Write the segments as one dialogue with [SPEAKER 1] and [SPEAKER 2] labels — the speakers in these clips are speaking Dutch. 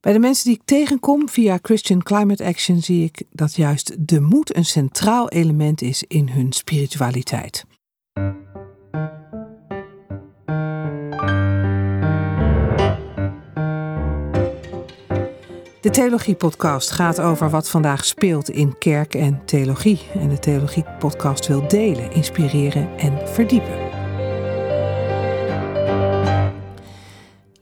[SPEAKER 1] Bij de mensen die ik tegenkom via Christian Climate Action zie ik dat juist de moed een centraal element is in hun spiritualiteit. De Theologie-podcast gaat over wat vandaag speelt in kerk en theologie. En de Theologie-podcast wil delen, inspireren en verdiepen.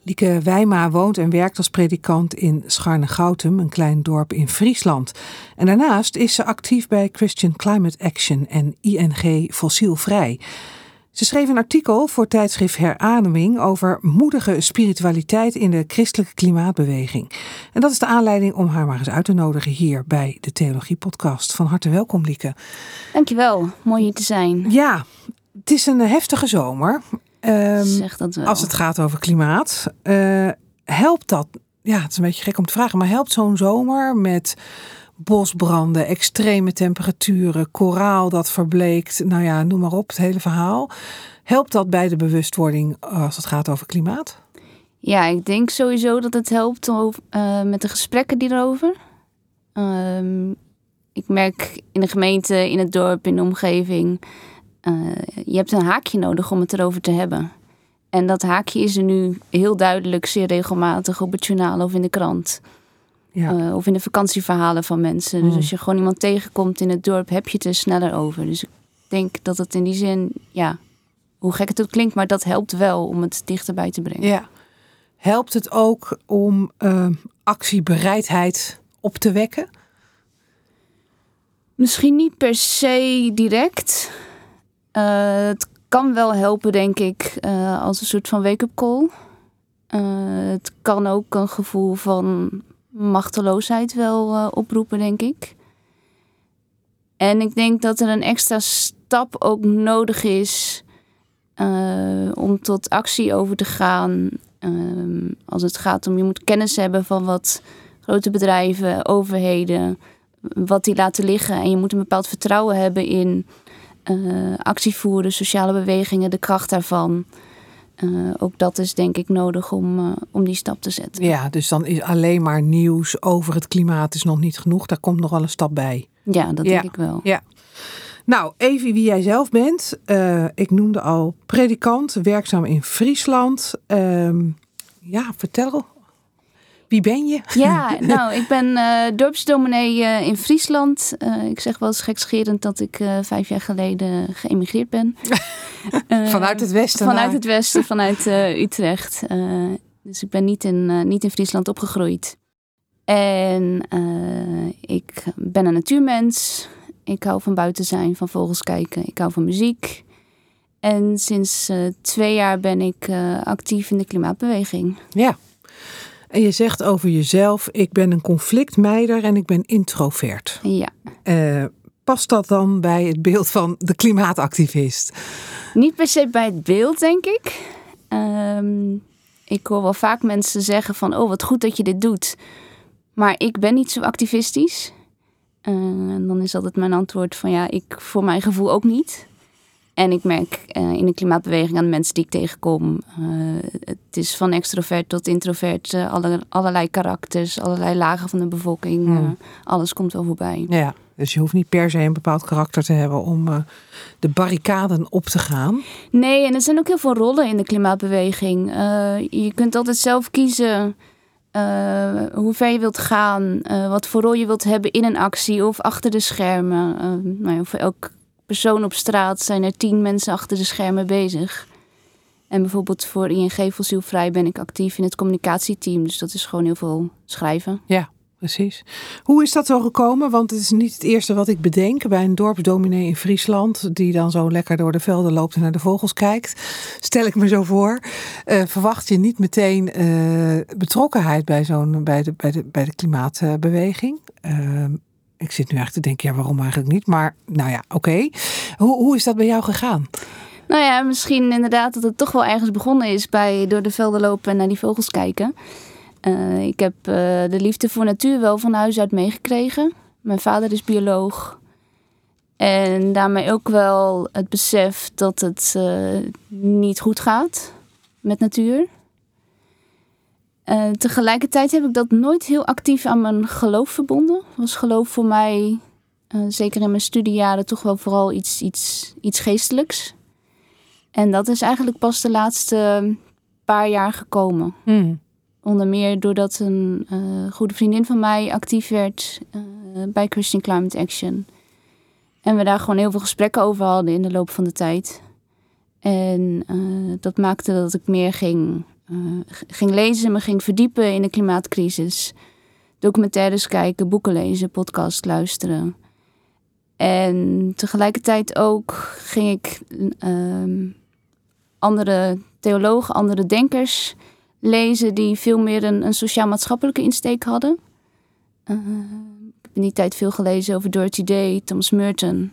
[SPEAKER 1] Lieke Wijma woont en werkt als predikant in Scharne-Goutum, een klein dorp in Friesland. En daarnaast is ze actief bij Christian Climate Action en ING Fossielvrij. Ze schreef een artikel voor tijdschrift Herademing over moedige spiritualiteit in de christelijke klimaatbeweging. En dat is de aanleiding om haar maar eens uit te nodigen hier bij de Theologie Podcast. Van harte welkom, Lieke.
[SPEAKER 2] Dankjewel, mooi hier te zijn.
[SPEAKER 1] Ja, het is een heftige zomer.
[SPEAKER 2] Um, zeg dat wel.
[SPEAKER 1] Als het gaat over klimaat. Uh, helpt dat? Ja, het is een beetje gek om te vragen, maar helpt zo'n zomer met bosbranden, extreme temperaturen, koraal dat verbleekt, nou ja, noem maar op, het hele verhaal. Helpt dat bij de bewustwording als het gaat over klimaat?
[SPEAKER 2] Ja, ik denk sowieso dat het helpt over, uh, met de gesprekken die erover. Uh, ik merk in de gemeente, in het dorp, in de omgeving, uh, je hebt een haakje nodig om het erover te hebben. En dat haakje is er nu heel duidelijk, zeer regelmatig op het journaal of in de krant. Ja. Uh, of in de vakantieverhalen van mensen. Dus hmm. als je gewoon iemand tegenkomt in het dorp, heb je het er sneller over. Dus ik denk dat het in die zin, ja, hoe gek het ook klinkt, maar dat helpt wel om het dichterbij te brengen.
[SPEAKER 1] Ja. Helpt het ook om uh, actiebereidheid op te wekken?
[SPEAKER 2] Misschien niet per se direct. Uh, het kan wel helpen, denk ik, uh, als een soort van wake-up call. Uh, het kan ook een gevoel van machteloosheid wel oproepen, denk ik. En ik denk dat er een extra stap ook nodig is om tot actie over te gaan. Ehm, als het gaat om je moet kennis hebben van wat grote bedrijven, overheden, wat die laten liggen. En je moet een bepaald vertrouwen hebben in uh, actie voeren, sociale bewegingen, de kracht daarvan. Uh, ook dat is denk ik nodig om, uh, om die stap te zetten.
[SPEAKER 1] Ja, dus dan is alleen maar nieuws over het klimaat is nog niet genoeg. Daar komt nog wel een stap bij.
[SPEAKER 2] Ja, dat denk ik wel.
[SPEAKER 1] Ja. Nou, even wie jij zelf bent. Uh, ik noemde al predikant, werkzaam in Friesland. Uh, ja, vertel wie ben je?
[SPEAKER 2] Ja, nou, ik ben uh, dorpsdominee uh, in Friesland. Uh, ik zeg wel eens gekscherend dat ik vijf jaar geleden geëmigreerd ben.
[SPEAKER 1] vanuit het westen?
[SPEAKER 2] Vanuit het westen, vanuit Utrecht. dus ik ben niet in, niet in Friesland opgegroeid. En ik ben een natuurmens. Ik hou van buiten zijn, van vogels kijken. Ik hou van muziek. En sinds twee jaar ben ik actief in de klimaatbeweging.
[SPEAKER 1] Ja. En je zegt over jezelf: ik ben een conflictmeider en ik ben introvert.
[SPEAKER 2] Ja.
[SPEAKER 1] Uh, past dat dan bij het beeld van de klimaatactivist?
[SPEAKER 2] Niet per se bij het beeld, denk ik. Um, ik hoor wel vaak mensen zeggen van, oh wat goed dat je dit doet. Maar ik ben niet zo activistisch. Uh, en dan is altijd mijn antwoord van, ja, ik voor mijn gevoel ook niet. En ik merk uh, in de klimaatbeweging aan de mensen die ik tegenkom. Uh, het is van extrovert tot introvert. Uh, alle, allerlei karakters, allerlei lagen van de bevolking. Hmm. alles komt wel voorbij.
[SPEAKER 1] Ja, dus je hoeft niet per se een bepaald karakter te hebben om de barricaden op te gaan.
[SPEAKER 2] Nee, en er zijn ook heel veel rollen in de klimaatbeweging. je kunt altijd zelf kiezen hoe ver je wilt gaan. wat voor rol je wilt hebben in een actie of achter de schermen. nou ja, voor elk persoon op straat zijn er tien mensen achter de schermen bezig. En bijvoorbeeld voor ING Fossielvrij ben ik actief in het communicatieteam. Dus dat is gewoon heel veel schrijven.
[SPEAKER 1] Ja, precies. Hoe is dat zo gekomen? Want het is niet het eerste wat ik bedenk bij een dorpsdominee in Friesland. Die dan zo lekker door de velden loopt en naar de vogels kijkt. Stel ik me zo voor. Uh, verwacht je niet meteen uh, betrokkenheid bij, zo'n, bij, de, bij, de, bij de klimaatbeweging? Uh, ik zit nu echt te denken, ja, waarom eigenlijk niet? Maar nou ja, oké. Hoe, hoe is dat bij jou gegaan?
[SPEAKER 2] Nou ja, misschien inderdaad dat het toch wel ergens begonnen is bij door de velden lopen en naar die vogels kijken. Uh, ik heb uh, de liefde voor natuur wel van huis uit meegekregen. Mijn vader is bioloog. En daarmee ook wel het besef dat het uh, niet goed gaat met natuur. Uh, tegelijkertijd heb ik dat nooit heel actief aan mijn geloof verbonden. Was geloof voor mij, uh, zeker in mijn studiejaren, toch wel vooral iets, iets, iets geestelijks. En dat is eigenlijk pas de laatste paar jaar gekomen.
[SPEAKER 1] Hmm.
[SPEAKER 2] Onder meer doordat een uh, goede vriendin van mij actief werd bij Christian Climate Action. En we daar gewoon heel veel gesprekken over hadden in de loop van de tijd. En dat maakte dat ik meer ging ging lezen, me ging verdiepen in de klimaatcrisis. Documentaires kijken, boeken lezen, podcast luisteren. En tegelijkertijd ook ging ik uh, andere theologen, andere denkers lezen die veel meer een, een sociaal-maatschappelijke insteek hadden. Uh, ik heb in die tijd veel gelezen over Dorothy Day, Thomas Merton.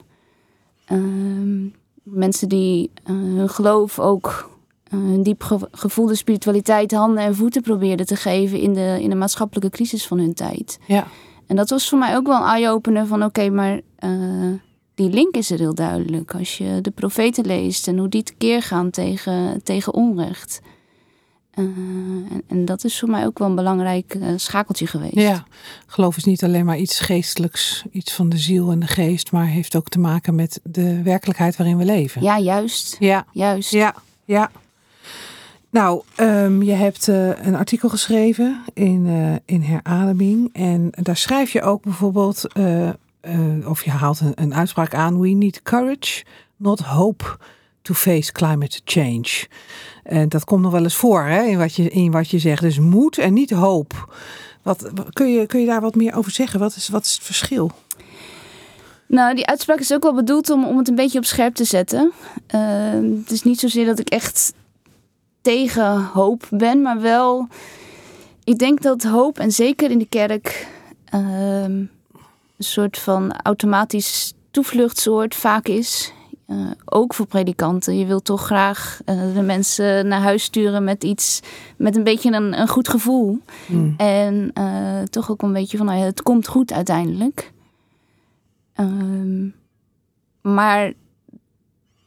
[SPEAKER 2] Ehm, mensen die uh, hun geloof ook een eh, diep gevoelde spiritualiteit handen en voeten probeerden te geven in de, in de maatschappelijke crisis van hun tijd.
[SPEAKER 1] Ja.
[SPEAKER 2] En dat was voor mij ook wel een eye-opener van oké, maar uh, die link is er heel duidelijk. Als je de profeten leest en hoe die tekeer gaan tegen, tegen onrecht. Uh, en, en, dat is voor mij ook wel een belangrijk uh, schakeltje geweest.
[SPEAKER 1] Ja, geloof is niet alleen maar iets geestelijks, iets van de ziel en de geest, maar heeft ook te maken met de werkelijkheid waarin we leven.
[SPEAKER 2] Ja, juist.
[SPEAKER 1] Ja,
[SPEAKER 2] juist.
[SPEAKER 1] Ja, ja. Nou, um, je hebt uh, een artikel geschreven in, uh, in Herademing. En daar schrijf je ook bijvoorbeeld, uh, of je haalt een, een, uitspraak aan: We need courage, not hope to face climate change. En dat komt nog wel eens voor hè, in, wat je, in wat je zegt. Dus moed en niet hoop. Wat, kun, je, kun je daar wat meer over zeggen? Wat is, wat is het verschil?
[SPEAKER 2] Nou, die uitspraak is ook wel bedoeld om, om het een beetje op scherp te zetten. Ehm, het is niet zozeer dat ik echt tegen hoop ben, maar wel. Ik denk dat hoop, en zeker in de kerk, um, een soort van automatisch toevluchtsoord vaak is. Uh, ook voor predikanten. Je wilt toch graag uh, de mensen naar huis sturen met iets, met een beetje een, een goed gevoel.
[SPEAKER 1] Mm.
[SPEAKER 2] En uh, toch ook een beetje van, nou ja, het komt goed uiteindelijk. Um, maar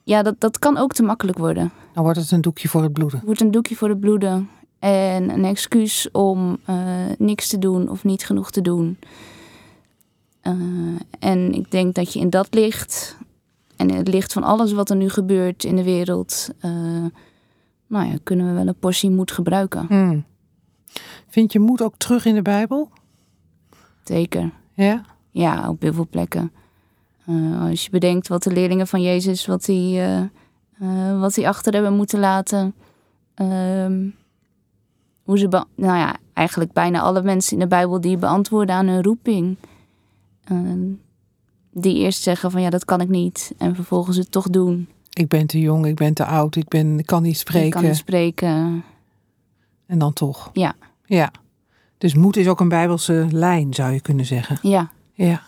[SPEAKER 2] ja, dat, dat kan ook te makkelijk worden.
[SPEAKER 1] Dan wordt het een doekje voor het bloeden.
[SPEAKER 2] Het wordt een doekje voor het bloeden. En een excuus om uh, niks te doen of niet genoeg te doen. Uh, en ik denk dat je in dat licht, en in het licht van alles wat er nu gebeurt in de wereld, uh, nou ja, kunnen we wel een portie moed gebruiken.
[SPEAKER 1] Hmm. Vind je moed ook terug in de Bijbel?
[SPEAKER 2] Zeker.
[SPEAKER 1] Ja?
[SPEAKER 2] Ja, op heel veel plekken. als je bedenkt wat de leerlingen van Jezus, wat die uh, wat die achter hebben moeten laten. Um, hoe ze, nou ja, eigenlijk bijna alle mensen in de Bijbel die beantwoorden aan hun roeping. Uh, die eerst zeggen van ja, dat kan ik niet. En vervolgens het toch doen.
[SPEAKER 1] Ik ben te jong, ik ben te oud, ik, ben, ik kan niet spreken. Ik
[SPEAKER 2] kan niet spreken.
[SPEAKER 1] En dan toch.
[SPEAKER 2] Ja.
[SPEAKER 1] Ja. Dus moed is ook een bijbelse lijn, zou je kunnen zeggen.
[SPEAKER 2] Ja.
[SPEAKER 1] Ja.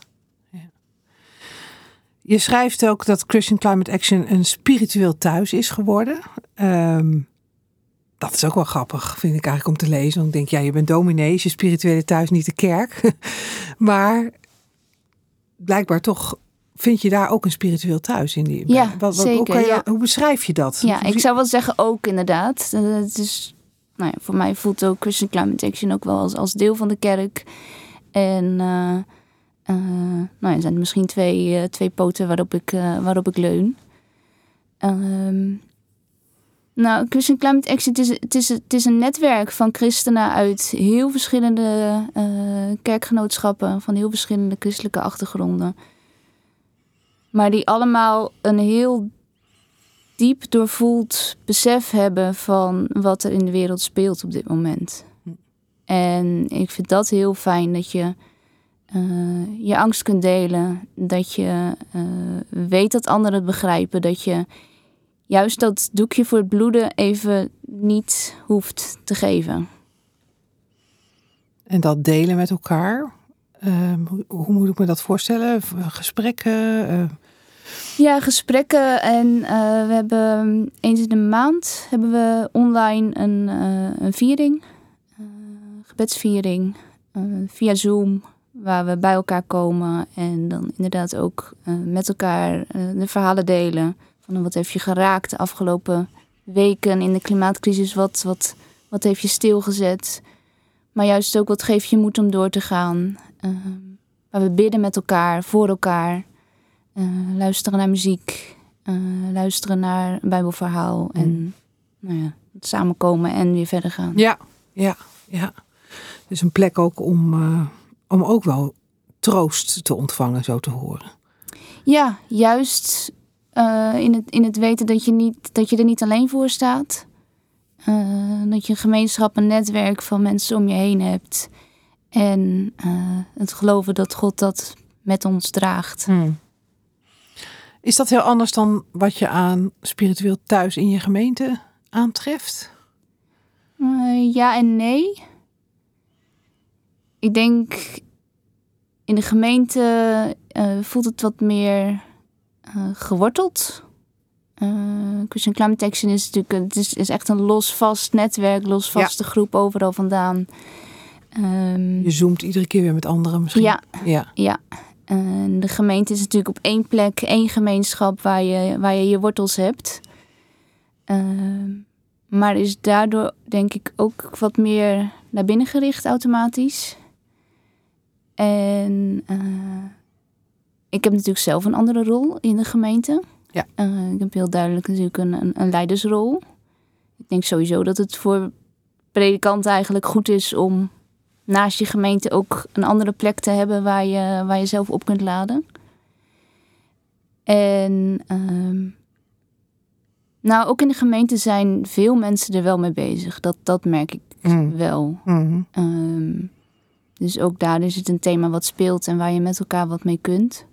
[SPEAKER 1] Je schrijft ook dat Christian Climate Action een spiritueel thuis is geworden. Um, dat is ook wel grappig, vind ik eigenlijk om te lezen. Want ik denk, ja, je bent dominee, is je spirituele thuis, niet de kerk. maar blijkbaar toch vind je daar ook een spiritueel thuis in die.
[SPEAKER 2] Ja, wat, wat, zeker.
[SPEAKER 1] Hoe, je,
[SPEAKER 2] ja.
[SPEAKER 1] hoe, beschrijf je dat?
[SPEAKER 2] Ja, ik zou wel zeggen ook inderdaad. Het is, nou ja, voor mij voelt ook Christian Climate Action ook wel als, als deel van de kerk. En uh, uh, nou, er zijn misschien twee, uh, twee poten waarop ik, uh, waarop ik leun. Um, nou, Christian Climate Action, het is, het, is, het is een netwerk van christenen uit heel verschillende kerkgenootschappen, van heel verschillende christelijke achtergronden. Maar die allemaal een heel diep doorvoeld besef hebben van wat er in de wereld speelt op dit moment. En ik vind dat heel fijn dat je uh, je angst kunt delen. Dat je uh, weet dat anderen het begrijpen. Dat je juist dat doekje voor het bloeden even niet hoeft te geven.
[SPEAKER 1] En dat delen met elkaar. Uh, hoe, moet ik me dat voorstellen? Gesprekken? Uh...
[SPEAKER 2] Ja, gesprekken. En we hebben eens in de maand hebben we online een, een viering. gebedsviering. via Zoom waar we bij elkaar komen en dan inderdaad ook uh, met elkaar uh, de verhalen delen. Van wat heeft je geraakt de afgelopen weken in de klimaatcrisis? Wat, wat, wat heeft je stilgezet? Maar juist ook wat geeft je moed om door te gaan. Uh, waar we bidden met elkaar, voor elkaar. Uh, luisteren naar muziek. Luisteren naar een bijbelverhaal. Mm. En nou ja, samenkomen en weer verder gaan.
[SPEAKER 1] Ja, ja, ja. Dus een plek ook om, om ook wel troost te ontvangen, zo te horen.
[SPEAKER 2] Ja, juist in, het, in het weten dat je, niet, dat je er niet alleen voor staat. Uh, dat je een gemeenschap, een netwerk van mensen om je heen hebt. En uh, het geloven dat God dat met ons draagt.
[SPEAKER 1] Hmm. Is dat heel anders dan wat je aan spiritueel thuis in je gemeente aantreft?
[SPEAKER 2] Uh, ja en nee. Ik denk in de gemeente voelt het wat meer geworteld. Uh, Christian Climate Action is natuurlijk het is, is echt een los vast netwerk, los vaste groep overal vandaan.
[SPEAKER 1] Um, je zoomt iedere keer weer met anderen misschien.
[SPEAKER 2] Ja, ja. ja. Uh, de gemeente is natuurlijk op één plek, één gemeenschap waar je waar je, je wortels hebt. Uh, maar is daardoor denk ik ook wat meer naar binnen gericht automatisch. En uh, ik heb natuurlijk zelf een andere rol in de gemeente.
[SPEAKER 1] Ja.
[SPEAKER 2] Uh, ik heb heel duidelijk natuurlijk een, een, een, leidersrol. Ik denk sowieso dat het voor predikanten eigenlijk goed is om naast je gemeente ook een andere plek te hebben waar je, waar je zelf op kunt laden. En uh, nou, ook in de gemeente zijn veel mensen er wel mee bezig. Dat, dat merk ik mm. wel.
[SPEAKER 1] Mm
[SPEAKER 2] um, dus ook daar is het een thema wat speelt en waar je met elkaar wat mee kunt.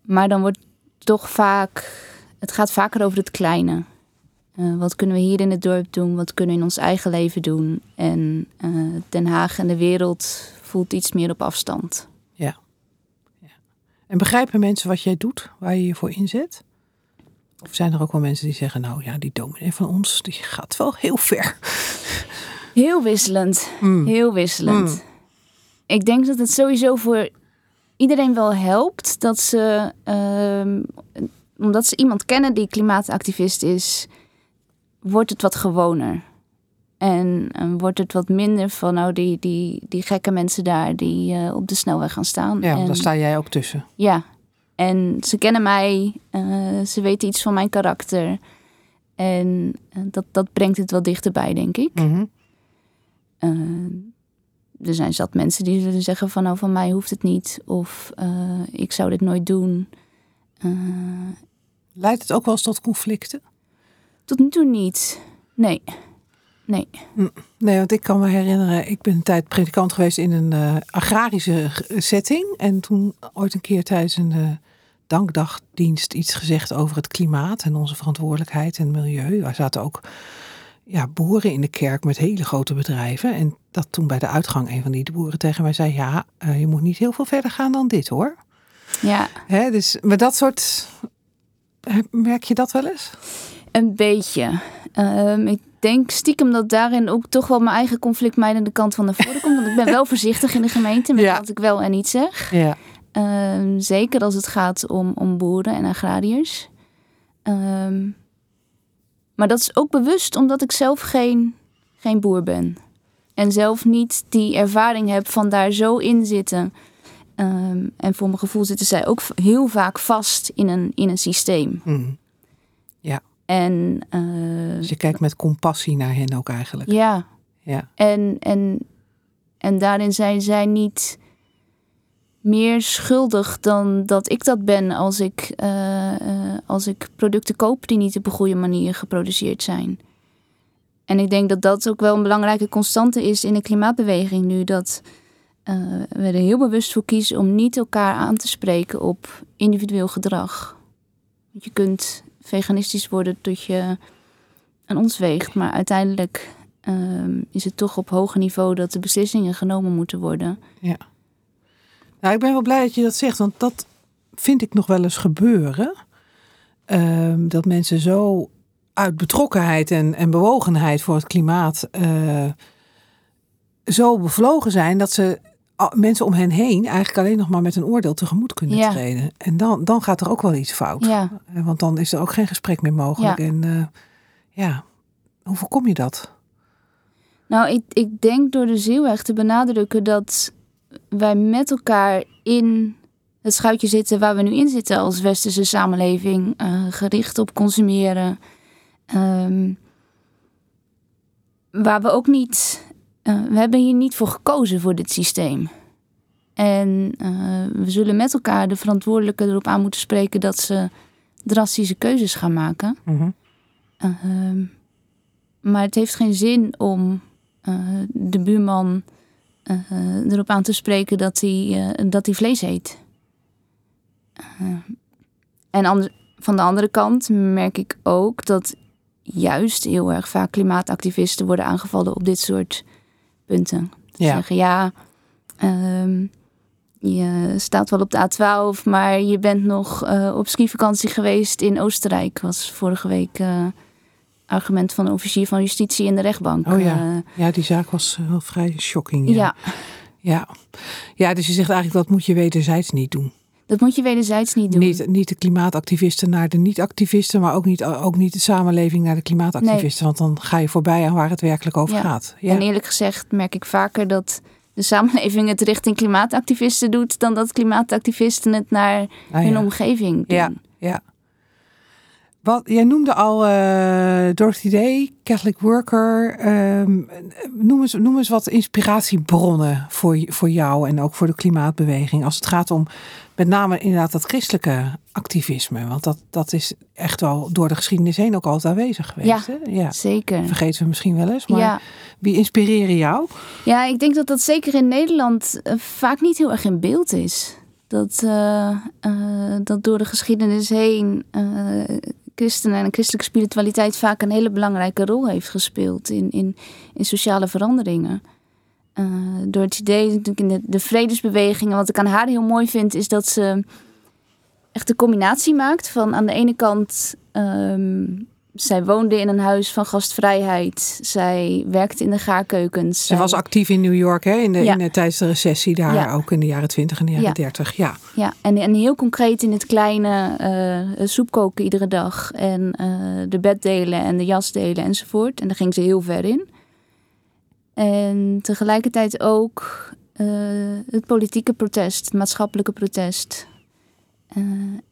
[SPEAKER 2] Maar dan wordt toch vaak, het gaat vaker over het kleine. Uh, wat kunnen we hier in het dorp doen? Wat kunnen we in ons eigen leven doen? En uh, Den Haag en de wereld voelt iets meer op afstand.
[SPEAKER 1] Ja. ja. En begrijpen mensen wat jij doet, waar je je voor inzet? Of zijn er ook wel mensen die zeggen, nou ja, die dominee van ons, die gaat wel heel ver.
[SPEAKER 2] Heel wisselend. Mm. Heel wisselend. Mm. Ik denk dat het sowieso voor iedereen wel helpt dat ze, uh, omdat ze iemand kennen die klimaatactivist is, wordt het wat gewoner. En wordt het wat minder van nou, die, die, die gekke mensen daar die uh, op de snelweg gaan staan.
[SPEAKER 1] Ja,
[SPEAKER 2] en,
[SPEAKER 1] daar sta jij ook tussen.
[SPEAKER 2] Ja, en ze kennen mij, eh, ze weten iets van mijn karakter. En dat, dat brengt het wel dichterbij, denk ik.
[SPEAKER 1] Mm
[SPEAKER 2] -hmm er zijn zat mensen die zullen zeggen van nou van mij hoeft het niet of uh, ik zou dit nooit doen. Uh,
[SPEAKER 1] Leidt het ook wel eens tot conflicten?
[SPEAKER 2] Tot nu toe niet. Nee. Nee.
[SPEAKER 1] Hm. Nee, want ik kan me herinneren, ik ben een tijd predikant geweest in een uh, agrarische setting. En toen ooit een keer tijdens een dankdagdienst iets gezegd over het klimaat en onze verantwoordelijkheid en milieu. Daar zaten ook ja, boeren in de kerk met hele grote bedrijven. En dat toen bij de uitgang een van die boeren tegen mij zei: Ja, uh, je moet niet heel veel verder gaan dan dit hoor.
[SPEAKER 2] Ja.
[SPEAKER 1] Hè, dus met dat soort. Merk je dat wel eens?
[SPEAKER 2] Een beetje. Um, ik denk stiekem dat daarin ook toch wel mijn eigen conflictmijdende kant van naar voren komt. Want ik ben wel voorzichtig in de gemeente met ja. wat ik wel en niet zeg.
[SPEAKER 1] Ja.
[SPEAKER 2] Um, zeker als het gaat om, om boeren en agrariërs. Um, maar dat is ook bewust omdat ik zelf geen, geen boer ben. En zelf niet die ervaring heb van daar zo in zitten. Um, en voor mijn gevoel zitten zij ook heel vaak vast in een, in een systeem.
[SPEAKER 1] Mm. Ja.
[SPEAKER 2] En, uh,
[SPEAKER 1] dus je kijkt met compassie naar hen ook eigenlijk.
[SPEAKER 2] Ja.
[SPEAKER 1] ja.
[SPEAKER 2] En, en, en daarin zijn zij niet meer schuldig dan dat ik dat ben als ik, uh, uh, als ik producten koop die niet op een goede manier geproduceerd zijn. En ik denk dat dat ook wel een belangrijke constante is in de klimaatbeweging nu. Dat uh, we er heel bewust voor kiezen om niet elkaar aan te spreken op individueel gedrag. Je kunt veganistisch worden tot je aan ons weegt, maar uiteindelijk is het toch op hoger niveau dat de beslissingen genomen moeten worden.
[SPEAKER 1] Ja. Nou, ik ben wel blij dat je dat zegt, want dat vind ik nog wel eens gebeuren. Um, dat mensen zo uit betrokkenheid en, en bewogenheid voor het klimaat uh, zo bevlogen zijn dat ze mensen om hen heen eigenlijk alleen nog maar met een oordeel tegemoet kunnen
[SPEAKER 2] ja.
[SPEAKER 1] treden. En dan, dan gaat er ook wel iets fout.
[SPEAKER 2] Ja.
[SPEAKER 1] Want dan is er ook geen gesprek meer mogelijk.
[SPEAKER 2] Ja.
[SPEAKER 1] En uh, ja, hoe voorkom je dat?
[SPEAKER 2] Nou, ik, ik denk door de ziel echt te benadrukken dat wij met elkaar in het schuitje zitten waar we nu in zitten als westerse samenleving, uh, gericht op consumeren. Um, waar we ook niet, uh, we hebben hier niet voor gekozen voor dit systeem. En uh, we zullen met elkaar de verantwoordelijken erop aan moeten spreken dat ze drastische keuzes gaan maken.
[SPEAKER 1] Mm
[SPEAKER 2] -hmm. maar het heeft geen zin om de buurman erop aan te spreken dat hij, dat hij vlees eet. en van de andere kant merk ik ook dat juist heel erg vaak klimaatactivisten worden aangevallen op dit soort punten. Ja. Zeggen ja, ehm, je staat wel op de A12, maar je bent nog op skivakantie geweest in Oostenrijk. Was vorige week argument van een officier van justitie in de rechtbank.
[SPEAKER 1] Oh ja, uh, ja die zaak was wel vrij shocking. Ja. ja. Ja. ja, dus je zegt eigenlijk dat moet je wederzijds niet doen.
[SPEAKER 2] Dat moet je wederzijds niet doen.
[SPEAKER 1] Niet, niet de klimaatactivisten naar de niet-activisten, maar ook niet, ook niet de samenleving naar de klimaatactivisten. Want dan ga je voorbij aan waar het werkelijk over gaat.
[SPEAKER 2] Ja. En eerlijk gezegd merk ik vaker dat de samenleving het richting klimaatactivisten doet, dan dat klimaatactivisten het naar ah, hun omgeving doen.
[SPEAKER 1] Ja, ja. Wat, jij noemde al uh, Dorothy Day, Catholic Worker. Um, noem, eens, noem eens wat inspiratiebronnen voor, voor jou en ook voor de klimaatbeweging. Als het gaat om met name inderdaad dat christelijke activisme. Want dat, dat is echt wel door de geschiedenis heen ook altijd aanwezig geweest.
[SPEAKER 2] Ja, hè? ja. zeker.
[SPEAKER 1] Vergeten we misschien wel eens. Maar ja. wie inspireren jou?
[SPEAKER 2] Ja, ik denk dat dat zeker in Nederland uh, vaak niet heel erg in beeld is. Dat, uh, uh, dat door de geschiedenis heen christenen en christelijke spiritualiteit vaak een hele belangrijke rol heeft gespeeld in, in, in sociale veranderingen. Uh, door het idee, natuurlijk in de, de vredesbewegingen, wat ik aan haar heel mooi vind, is dat ze echt de combinatie maakt van aan de ene kant um, zij woonde in een huis van gastvrijheid. Zij werkte in de gaarkeukens.
[SPEAKER 1] Ze was actief in New York hè? In de, in de, tijdens de recessie daar, ook in de jaren 20 en de jaren ja. 30. Ja,
[SPEAKER 2] ja. En, en heel concreet in het kleine uh, soep koken iedere dag. En uh, de bed delen en de jas delen enzovoort. En daar ging ze heel ver in. En tegelijkertijd ook uh, het politieke protest, het maatschappelijke protest.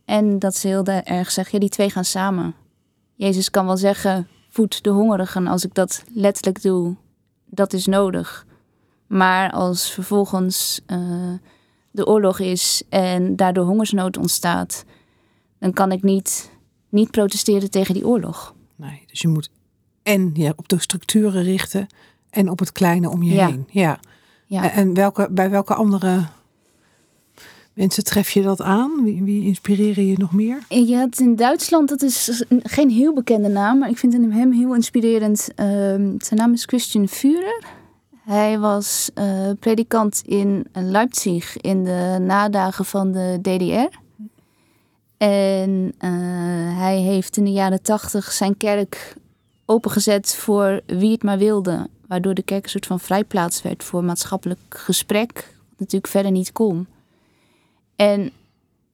[SPEAKER 2] en dat ze heel erg zegt, ja, die twee gaan samen. Jezus kan wel zeggen: voed de hongerigen als ik dat letterlijk doe. Dat is nodig. Maar als vervolgens uh, de oorlog is en daardoor hongersnood ontstaat, dan kan ik niet, niet protesteren tegen die oorlog.
[SPEAKER 1] Nee, dus je moet en ja, op de structuren richten en op het kleine om je heen. Ja. ja. En welke, bij welke andere Mensen, tref je dat aan? Wie, wie inspireren je nog meer?
[SPEAKER 2] Je had in Duitsland, dat is geen heel bekende naam, maar ik vind hem heel inspirerend. Ehm, zijn naam is Christian Führer. Hij was uh, predikant in Leipzig in de nadagen van de DDR. En uh, hij heeft in de jaren tachtig zijn kerk opengezet voor wie het maar wilde. Waardoor de kerk een soort van vrijplaats werd voor maatschappelijk gesprek. Wat natuurlijk verder niet kon. En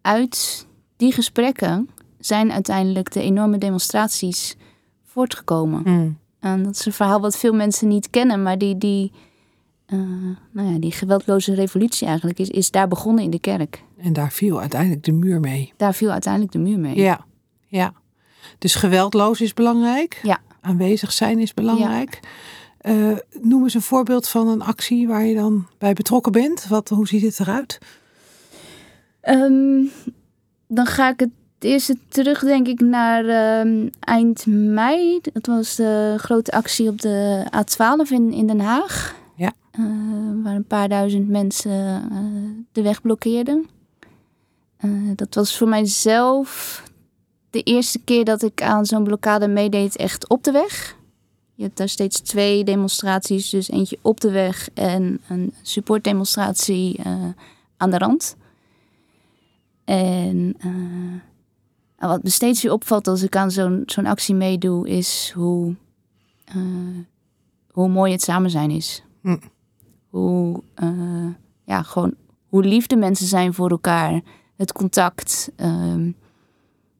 [SPEAKER 2] uit die gesprekken zijn uiteindelijk de enorme demonstraties voortgekomen.
[SPEAKER 1] Mm.
[SPEAKER 2] En dat is een verhaal wat veel mensen niet kennen, maar die, die, uh, nou ja, die geweldloze revolutie eigenlijk is, is daar begonnen in de kerk.
[SPEAKER 1] En daar viel uiteindelijk de muur mee.
[SPEAKER 2] Daar viel uiteindelijk de muur mee.
[SPEAKER 1] Ja, ja. Dus geweldloos is belangrijk.
[SPEAKER 2] Ja.
[SPEAKER 1] Aanwezig zijn is belangrijk. Ja. Uh, noem eens een voorbeeld van een actie waar je dan bij betrokken bent. Wat, hoe ziet het eruit?
[SPEAKER 2] Um, dan ga ik het eerste terug, denk ik, naar um, eind mei. Dat was de grote actie op de A12 in, in Den Haag.
[SPEAKER 1] Ja.
[SPEAKER 2] Uh, waar een paar duizend mensen uh, de weg blokkeerden. Uh, dat was voor mijzelf de eerste keer dat ik aan zo'n blokkade meedeed, echt op de weg. Je hebt daar steeds twee demonstraties, dus eentje op de weg en een supportdemonstratie aan de rand. En uh, wat me steeds weer opvalt als ik aan zo'n zo'n actie meedoe, is hoe, uh, hoe mooi het samen zijn is.
[SPEAKER 1] Hm.
[SPEAKER 2] Hoe, uh, ja, gewoon hoe lief de mensen zijn voor elkaar. Het contact. Ehm,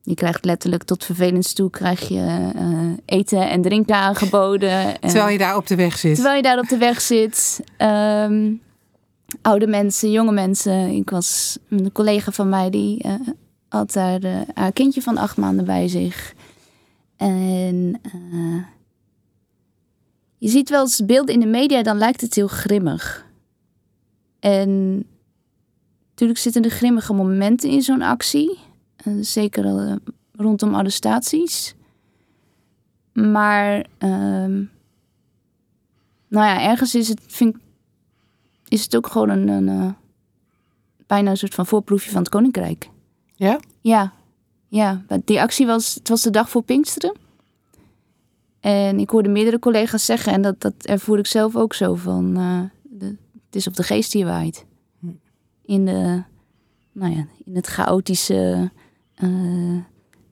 [SPEAKER 2] je krijgt letterlijk tot vervelend toe krijg je eh, eten en drinken aangeboden.
[SPEAKER 1] Terwijl je daar op de weg zit.
[SPEAKER 2] Terwijl je daar op de weg zit. Ehm, oude mensen, jonge mensen. Ik was een collega van mij die uh, had daar haar kindje van acht maanden bij zich. En je ziet wel eens beelden in de media, dan lijkt het heel grimmig. En natuurlijk zitten er grimmige momenten in zo'n actie. Eh, zeker rondom arrestaties. Maar, uh, nou ja, ergens is het, vind, is het ook gewoon een, een uh, bijna een soort van voorproefje van het Koninkrijk.
[SPEAKER 1] Ja?
[SPEAKER 2] Ja, ja. Die actie was, het was de dag voor Pinksteren. En ik hoorde meerdere collega's zeggen, en dat, dat ervoer ik zelf ook zo van, de, het is op de geest die waait. Hm. In, de, nou ja, in het chaotische uh,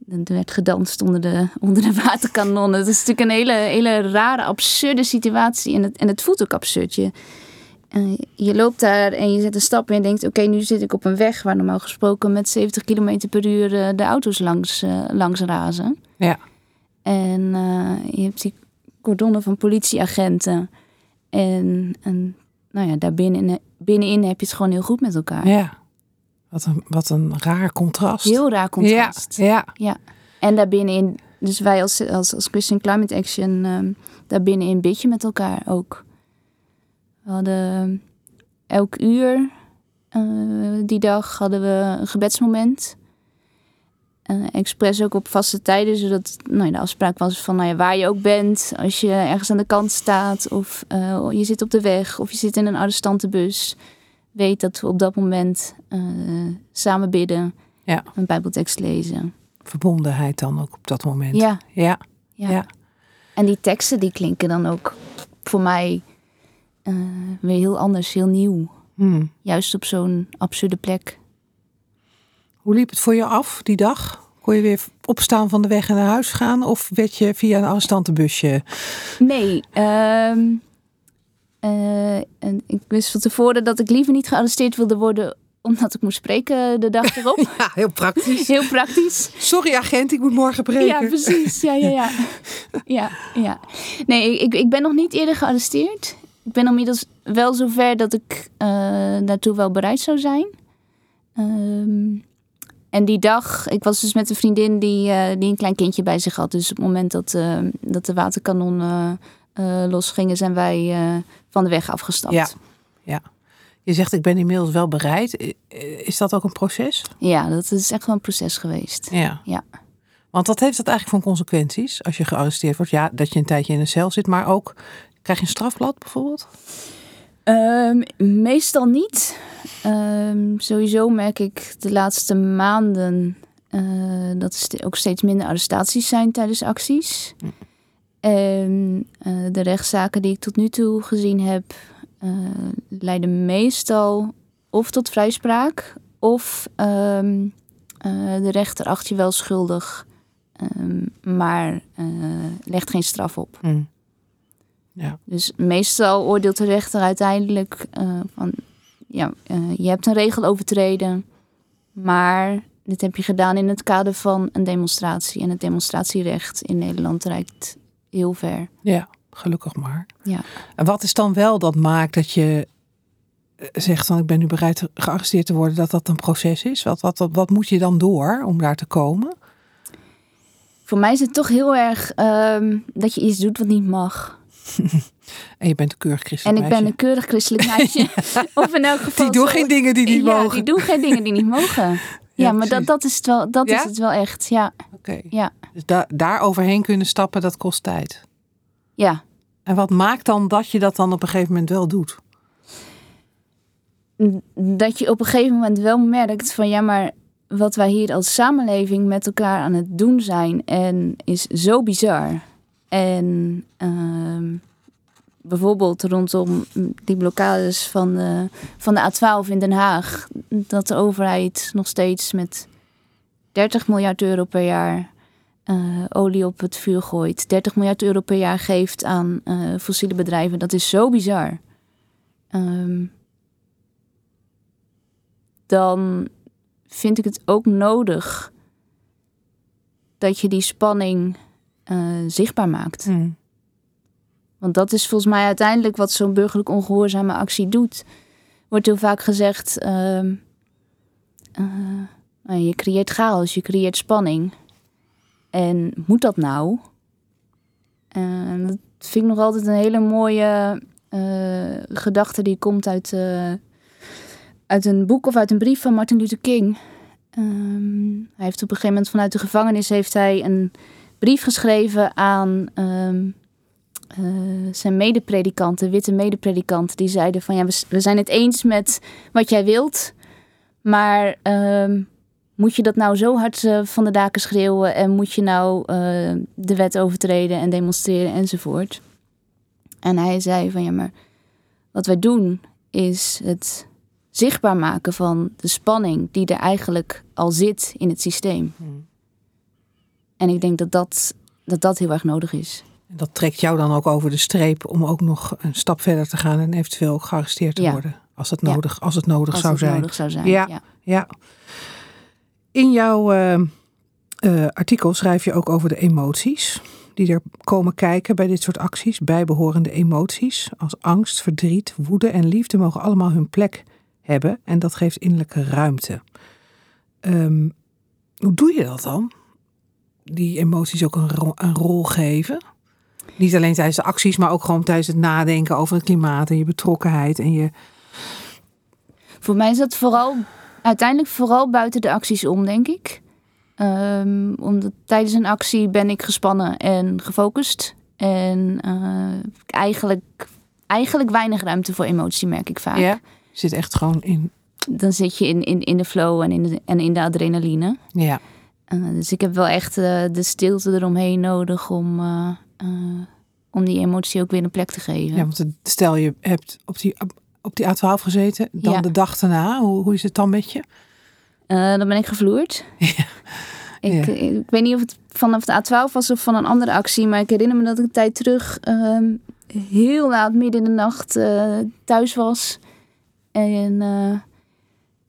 [SPEAKER 2] er werd gedanst onder de, onder de waterkanonnen. Het is natuurlijk een hele, hele rare, absurde situatie. En het, en het voelt ook absurd. Je, je loopt daar en je zet een stap in en denkt... oké, nu zit ik op een weg waar normaal gesproken... met 70 km per uur uh, de auto's langs, langs razen.
[SPEAKER 1] Ja.
[SPEAKER 2] En je hebt die cordonnen van politieagenten. En, en nou ja, daar binnenin, binnenin heb je het gewoon heel goed met elkaar.
[SPEAKER 1] Ja. Wat een, wat een raar contrast.
[SPEAKER 2] Heel raar contrast.
[SPEAKER 1] Ja, ja.
[SPEAKER 2] ja. En daarbinnenin, dus wij als, als, als Christian Climate Action, um, daarbinnenin bid je met elkaar ook. We hadden elk uur uh, die dag hadden we een gebedsmoment. Uh, expres ook op vaste tijden, zodat nou, de afspraak was van nou ja, waar je ook bent, als je ergens aan de kant staat, of uh, je zit op de weg, of je zit in een arrestantenbus weet dat we op dat moment samen bidden,
[SPEAKER 1] ja.
[SPEAKER 2] een Bijbeltekst lezen.
[SPEAKER 1] Verbondenheid dan ook op dat moment.
[SPEAKER 2] Ja.
[SPEAKER 1] Ja.
[SPEAKER 2] ja.
[SPEAKER 1] ja.
[SPEAKER 2] En die teksten die klinken dan ook voor mij uh, weer heel anders, heel nieuw.
[SPEAKER 1] Hmm.
[SPEAKER 2] Juist op zo'n absurde plek.
[SPEAKER 1] Hoe liep het voor je af die dag? Kon je weer opstaan van de weg en naar huis gaan? Of werd je via een arrestantenbusje?
[SPEAKER 2] Nee, um, uh, en ik wist van tevoren dat ik liever niet gearresteerd wilde worden omdat ik moest spreken de dag erop.
[SPEAKER 1] ja, heel praktisch.
[SPEAKER 2] heel praktisch.
[SPEAKER 1] Sorry agent, ik moet morgen preken.
[SPEAKER 2] Ja, precies. Ja, ja, ja. ja, ja. Nee, ik, ik ben nog niet eerder gearresteerd. Ik ben inmiddels wel zover dat ik uh, daartoe wel bereid zou zijn. Um, en die dag, ik was dus met een vriendin die, uh, die een klein kindje bij zich had. Dus op het moment dat, uh, dat de waterkanon uh, losgingen, zijn wij van de weg afgestapt.
[SPEAKER 1] Ja, ja. Je zegt ik ben inmiddels wel bereid. Is dat ook een proces?
[SPEAKER 2] Ja, dat is echt wel een proces geweest.
[SPEAKER 1] Ja.
[SPEAKER 2] ja.
[SPEAKER 1] Want wat heeft dat eigenlijk voor consequenties als je gearresteerd wordt? Ja, dat je een tijdje in een cel zit, maar ook krijg je een strafblad bijvoorbeeld?
[SPEAKER 2] Um, meestal niet. Um, sowieso merk ik de laatste maanden uh, dat er ook steeds minder arrestaties zijn tijdens acties.
[SPEAKER 1] Hm.
[SPEAKER 2] En uh, de rechtszaken die ik tot nu toe gezien heb, uh, leiden meestal of tot vrijspraak of um, de rechter acht je wel schuldig, maar legt geen straf op.
[SPEAKER 1] Mm. Ja.
[SPEAKER 2] Dus meestal oordeelt de rechter uiteindelijk uh, van ja, uh, je hebt een regel overtreden, maar dit heb je gedaan in het kader van een demonstratie. En het demonstratierecht in Nederland reikt heel ver.
[SPEAKER 1] Ja, gelukkig maar.
[SPEAKER 2] Ja.
[SPEAKER 1] En wat is dan wel dat maakt dat je eh, zegt van ik ben nu bereid gearresteerd te worden, dat dat een proces is? Wat, wat, wat, wat moet je dan door om daar te komen?
[SPEAKER 2] Voor mij is het toch heel erg um, dat je iets doet wat niet mag.
[SPEAKER 1] En je bent een keurig christelijk
[SPEAKER 2] En ik ben een keurig christelijk meisje. of in elk geval.
[SPEAKER 1] Die doen geen dingen die niet
[SPEAKER 2] ja,
[SPEAKER 1] mogen.
[SPEAKER 2] Die doen geen dingen die niet mogen. Ja, ja maar dat, dat, is het wel, dat
[SPEAKER 1] ja?
[SPEAKER 2] is het wel echt. Ja.
[SPEAKER 1] Oké. Okay.
[SPEAKER 2] Ja.
[SPEAKER 1] Dus da daar overheen kunnen stappen, dat kost tijd.
[SPEAKER 2] Ja.
[SPEAKER 1] En wat maakt dan dat je dat dan op een gegeven moment wel doet?
[SPEAKER 2] Dat je op een gegeven moment wel merkt van ja, maar wat wij hier als samenleving met elkaar aan het doen zijn en is zo bizar. En uh, bijvoorbeeld rondom die blokkades van de, van de A12 in Den Haag, dat de overheid nog steeds met 30 miljard euro per jaar uh, olie op het vuur gooit, 30 miljard euro per jaar geeft aan uh, fossiele bedrijven, dat is zo bizar. Um, dan vind ik het ook nodig dat je die spanning eh, zichtbaar maakt.
[SPEAKER 1] Mm.
[SPEAKER 2] Want dat is volgens mij uiteindelijk wat zo'n burgerlijk ongehoorzame actie doet. Wordt heel vaak gezegd: ehm, eh, nou, je creëert chaos, je creëert spanning. En moet dat nou? En dat vind ik nog altijd een hele mooie eh, gedachte die komt uit, eh, uit een boek of uit een brief van Martin Luther King. Ehm, hij heeft op een gegeven moment vanuit de gevangenis heeft hij een brief geschreven aan ehm, eh, zijn medepredikanten, witte medepredikanten, die zeiden van ja, we, we zijn het eens met wat jij wilt, maar ehm, moet je dat nou zo hard eh, van de daken schreeuwen en moet je nou eh, de wet overtreden en demonstreren enzovoort. En hij zei van ja, maar wat wij doen is het zichtbaar maken van de spanning die er eigenlijk al zit in het systeem.
[SPEAKER 1] Hmm.
[SPEAKER 2] En ik denk dat dat, dat, dat heel erg nodig is.
[SPEAKER 1] En dat trekt jou dan ook over de streep om ook nog een stap verder te gaan en eventueel ook gearresteerd te
[SPEAKER 2] Ja.
[SPEAKER 1] worden. Als het
[SPEAKER 2] Ja.
[SPEAKER 1] nodig, als het nodig
[SPEAKER 2] Als
[SPEAKER 1] zou
[SPEAKER 2] het
[SPEAKER 1] zijn.
[SPEAKER 2] nodig zou zijn.
[SPEAKER 1] Ja.
[SPEAKER 2] ja.
[SPEAKER 1] Ja. In jouw eh, eh, artikel schrijf je ook over de emoties die er komen kijken bij dit soort acties. Bijbehorende emoties als angst, verdriet, woede en liefde mogen allemaal hun plek hebben en dat geeft innerlijke ruimte. Ehm, hoe doe je dat dan? Die emoties ook een, ro- een rol geven? Niet alleen tijdens de acties, maar ook gewoon tijdens het nadenken over het klimaat en je betrokkenheid en je.
[SPEAKER 2] Voor mij is dat vooral uiteindelijk vooral buiten de acties om, denk ik. Ehm, omdat tijdens een actie ben ik gespannen en gefocust. En eh, eigenlijk, eigenlijk weinig ruimte voor emotie, merk ik vaak.
[SPEAKER 1] Ja. Zit echt gewoon in.
[SPEAKER 2] Dan zit je in, in, in de flow en in de, en in de adrenaline.
[SPEAKER 1] Ja.
[SPEAKER 2] Eh, dus ik heb wel echt eh, de stilte eromheen nodig om, eh, om die emotie ook weer een plek te geven.
[SPEAKER 1] Ja, want stel je hebt op die, op die A12 gezeten, dan
[SPEAKER 2] Ja.
[SPEAKER 1] de dag daarna, hoe, hoe is het dan met je?
[SPEAKER 2] Dan ben ik gevloerd.
[SPEAKER 1] Ja.
[SPEAKER 2] Ik,
[SPEAKER 1] Ja.
[SPEAKER 2] ik weet niet of het vanaf de A12 was of van een andere actie, maar ik herinner me dat ik een tijd terug ehm, heel laat midden in de nacht thuis was. En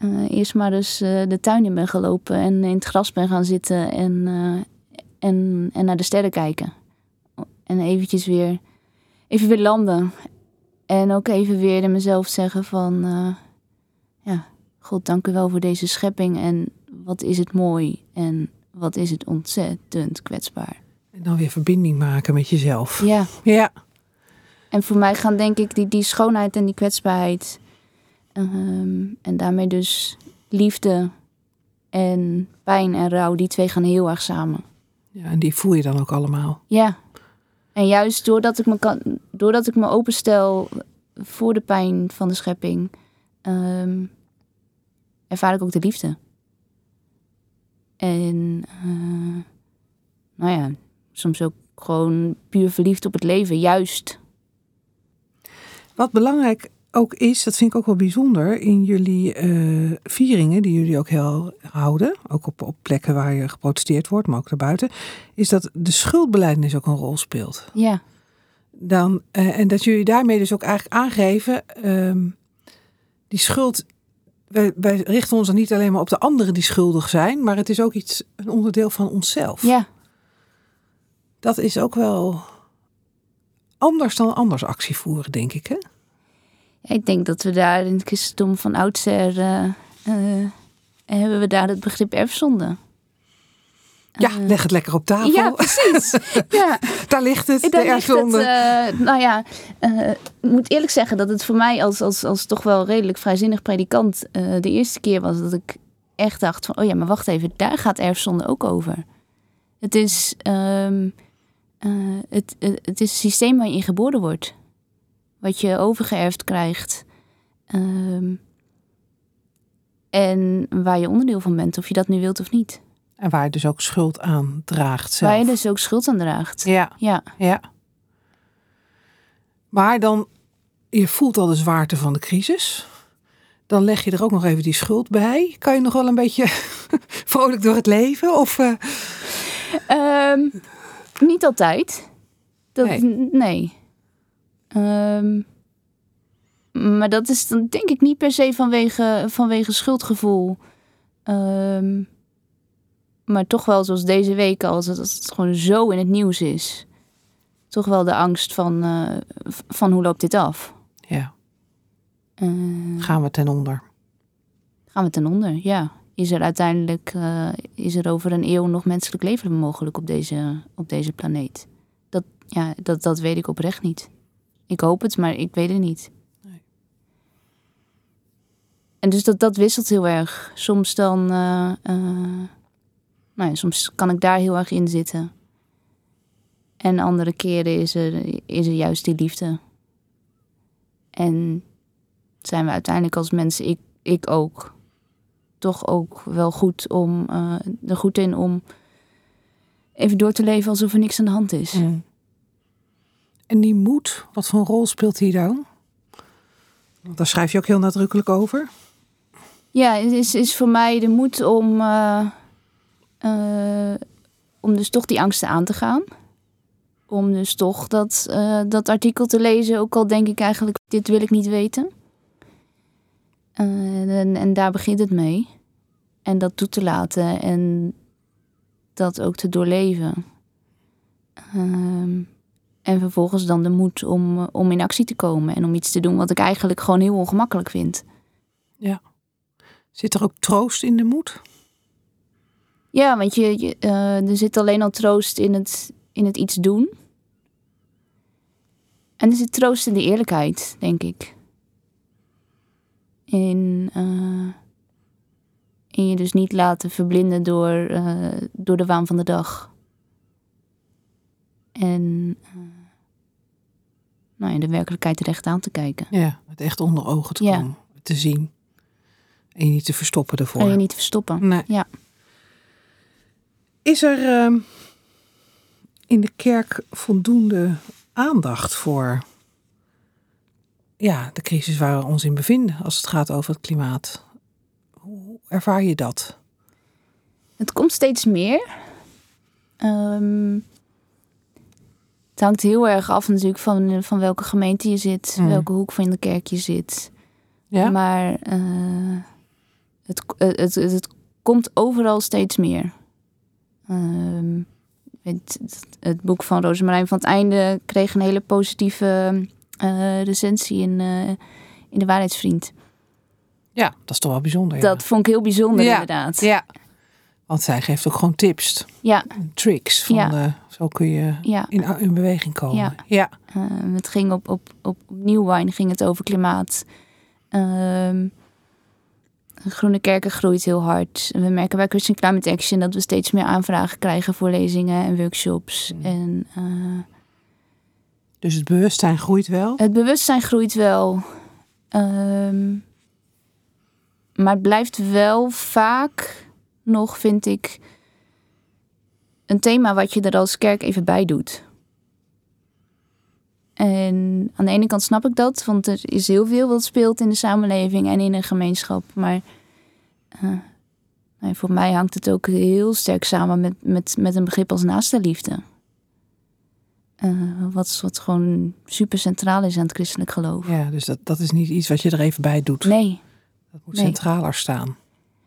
[SPEAKER 2] eh, eerst maar dus eh, de tuin in ben gelopen en in het gras ben gaan zitten en, eh, en, en naar de sterren kijken. En eventjes weer, even weer landen. En ook even weer in mezelf zeggen van, ja, God, dank u wel voor deze schepping. En wat is het mooi en wat is het ontzettend kwetsbaar.
[SPEAKER 1] En dan weer verbinding maken met jezelf.
[SPEAKER 2] Ja,
[SPEAKER 1] Ja.
[SPEAKER 2] en voor mij gaan denk ik die, die schoonheid en die kwetsbaarheid. Ehm, en daarmee dus liefde en pijn en rouw, die twee gaan heel erg samen.
[SPEAKER 1] ja. En die voel je dan ook allemaal.
[SPEAKER 2] Ja. En juist doordat ik me, kan, doordat ik me openstel voor de pijn van de schepping, ehm, ervaar ik ook de liefde. En eh, nou ja, soms ook gewoon puur verliefd op het leven, juist.
[SPEAKER 1] Wat belangrijk ook is, dat vind ik ook wel bijzonder, in jullie eh, vieringen, die jullie ook heel houden, ook op, op plekken waar je geprotesteerd wordt, maar ook daarbuiten, is dat de schuldbeleidnis ook een rol speelt.
[SPEAKER 2] Ja,
[SPEAKER 1] Dan, eh, en dat jullie daarmee dus ook eigenlijk aangeven, ehm, die schuld, wij, wij richten ons dan niet alleen maar op de anderen die schuldig zijn, maar het is ook iets, een onderdeel van onszelf.
[SPEAKER 2] ja,
[SPEAKER 1] Dat is ook wel anders dan anders actie voeren, denk ik. Hè?
[SPEAKER 2] Ik denk dat we daar in het christendom van oudsher eh, eh, hebben we daar het begrip erfzonde.
[SPEAKER 1] Ja,
[SPEAKER 2] Eh,
[SPEAKER 1] leg het lekker op tafel.
[SPEAKER 2] Ja, precies. ja.
[SPEAKER 1] Daar ligt het, de
[SPEAKER 2] Daar ligt het,
[SPEAKER 1] erfzonde.
[SPEAKER 2] eh, nou ja, ik moet eerlijk zeggen dat het voor mij als, als, als toch wel redelijk vrijzinnig predikant de eerste keer was dat ik echt dacht van, oh ja, maar wacht even, daar gaat erfzonde ook over. Het is, eh, het, het, het is een systeem waar je in geboren wordt. Wat je overgeërfd krijgt. Ehm, en waar je onderdeel van bent, of je dat nu wilt of niet.
[SPEAKER 1] En waar je dus ook schuld aan draagt zelf.
[SPEAKER 2] Waar je dus ook schuld aan draagt.
[SPEAKER 1] Ja,
[SPEAKER 2] Ja.
[SPEAKER 1] ja. Maar dan, je voelt al de zwaarte van de crisis. Dan leg je er ook nog even die schuld bij. Kan je nog wel een beetje vrolijk door het leven? Of, eh,
[SPEAKER 2] Ehm, niet altijd. Dat,
[SPEAKER 1] Nee.
[SPEAKER 2] nee. Ehm, maar dat is dan denk ik niet per se vanwege, vanwege schuldgevoel. Ehm, Maar toch wel zoals deze week, als het, als het gewoon zo in het nieuws is. Toch wel de angst van, eh, van hoe loopt dit af?
[SPEAKER 1] Ja.
[SPEAKER 2] Eh,
[SPEAKER 1] Gaan we ten onder?
[SPEAKER 2] gaan we ten onder, ja. Is er uiteindelijk, eh, is er over een eeuw nog menselijk leven mogelijk op deze, op deze planeet? Dat, ja, dat, dat weet ik oprecht niet. Ik hoop het, maar ik weet het niet.
[SPEAKER 1] Nee.
[SPEAKER 2] En dus dat, dat wisselt heel erg. Soms dan, eh, nou ja, soms kan ik daar heel erg in zitten. En andere keren is er, is er juist die liefde. En zijn we uiteindelijk als mensen, ik, ik ook, toch ook wel goed om, eh, er goed in om even door te leven alsof er niks aan de hand is.
[SPEAKER 1] Mm. En die moed, wat voor een rol speelt die dan? Want daar schrijf je ook heel nadrukkelijk over.
[SPEAKER 2] Ja, het is, is voor mij de moed om, eh, eh, om dus toch die angsten aan te gaan. Om dus toch dat, eh, dat artikel te lezen, ook al denk ik eigenlijk, dit wil ik niet weten. Eh, en, en daar begint het mee. En dat toe te laten en dat ook te doorleven. Ehm, en vervolgens dan de moed om, eh, om in actie te komen en om iets te doen wat ik eigenlijk gewoon heel ongemakkelijk vind.
[SPEAKER 1] Zit er ook troost in de moed?
[SPEAKER 2] Ja, want je, je, eh, er zit alleen al troost in het, in het iets doen. En er zit troost in de eerlijkheid, denk ik. In, eh, in je dus niet laten verblinden door, door de waan van de dag. En eh, nou ja, de werkelijkheid er echt aan te kijken.
[SPEAKER 1] Ja, het echt onder ogen te
[SPEAKER 2] Ja.
[SPEAKER 1] komen, te zien. En je niet te verstoppen ervoor.
[SPEAKER 2] En je niet verstoppen.
[SPEAKER 1] Nee.
[SPEAKER 2] Ja.
[SPEAKER 1] Is er ehm, in de kerk voldoende aandacht voor ja, de crisis waar we ons in bevinden als het gaat over het klimaat? Hoe ervaar je dat?
[SPEAKER 2] Het komt steeds meer. Ehm, het hangt heel erg af natuurlijk van, van welke gemeente je zit,
[SPEAKER 1] Mm.
[SPEAKER 2] welke hoek van de kerk je zit.
[SPEAKER 1] Ja?
[SPEAKER 2] Maar eh, het, het, het, het komt overal steeds meer. Ehm, het, het, boek van Rosemarijn van het Einde kreeg een hele positieve eh, recensie in, eh, in de Waarheidsvriend.
[SPEAKER 1] ja, dat is toch wel bijzonder. ja.
[SPEAKER 2] Dat vond ik heel bijzonder
[SPEAKER 1] Ja.
[SPEAKER 2] inderdaad.
[SPEAKER 1] Ja. Want zij geeft ook gewoon tips,
[SPEAKER 2] Ja,
[SPEAKER 1] tricks. Van,
[SPEAKER 2] Ja.
[SPEAKER 1] eh, zo kun je
[SPEAKER 2] ja.
[SPEAKER 1] in, in beweging komen.
[SPEAKER 2] Ja.
[SPEAKER 1] ja.
[SPEAKER 2] Eh, het ging op, op, op, op Nieuwwijn ging het over klimaat. Ehm, Groene Kerken groeit heel hard. We merken bij Christian Climate Action dat we steeds meer aanvragen krijgen voor lezingen en workshops.
[SPEAKER 1] Mm.
[SPEAKER 2] En eh,
[SPEAKER 1] Dus het bewustzijn groeit wel.
[SPEAKER 2] het bewustzijn groeit wel. Ehm, maar het blijft wel vaak nog, vind ik, een thema wat je er als kerk even bij doet. En aan de ene kant snap ik dat, want er is heel veel wat speelt in de samenleving en in een gemeenschap. Maar eh, nou, voor mij hangt het ook heel sterk samen met, met, met een begrip als naastenliefde. Eh, wat, wat gewoon super centraal is aan het christelijk geloof.
[SPEAKER 1] Ja, dus dat, dat is niet iets wat je er even bij doet.
[SPEAKER 2] Nee,
[SPEAKER 1] Dat moet
[SPEAKER 2] Nee.
[SPEAKER 1] centraler staan.